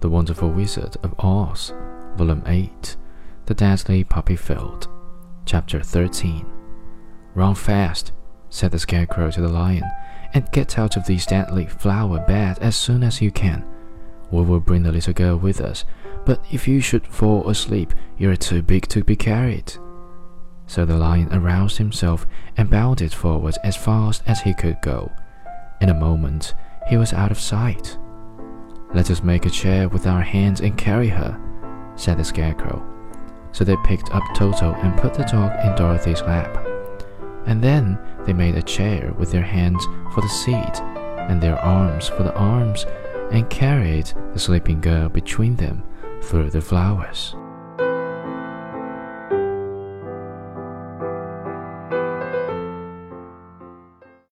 The Wonderful Wizard of Oz, Volume 8, The Deadly Poppy Field, Chapter 13. Run fast, said the Scarecrow to the Lion, and get out of this deadly flower bed as soon as you can. We will bring the little girl with us, but if you should fall asleep, you are too big to be carried. So the lion aroused himself and bounded forward as fast as he could go. In a moment, he was out of sight. Let us make a chair with our hands and carry her, said the Scarecrow. So they picked up Toto and put the dog in Dorothy's lap. And then they made a chair with their hands for the seat and their arms for the arms and carried the sleeping girl between them through the flowers.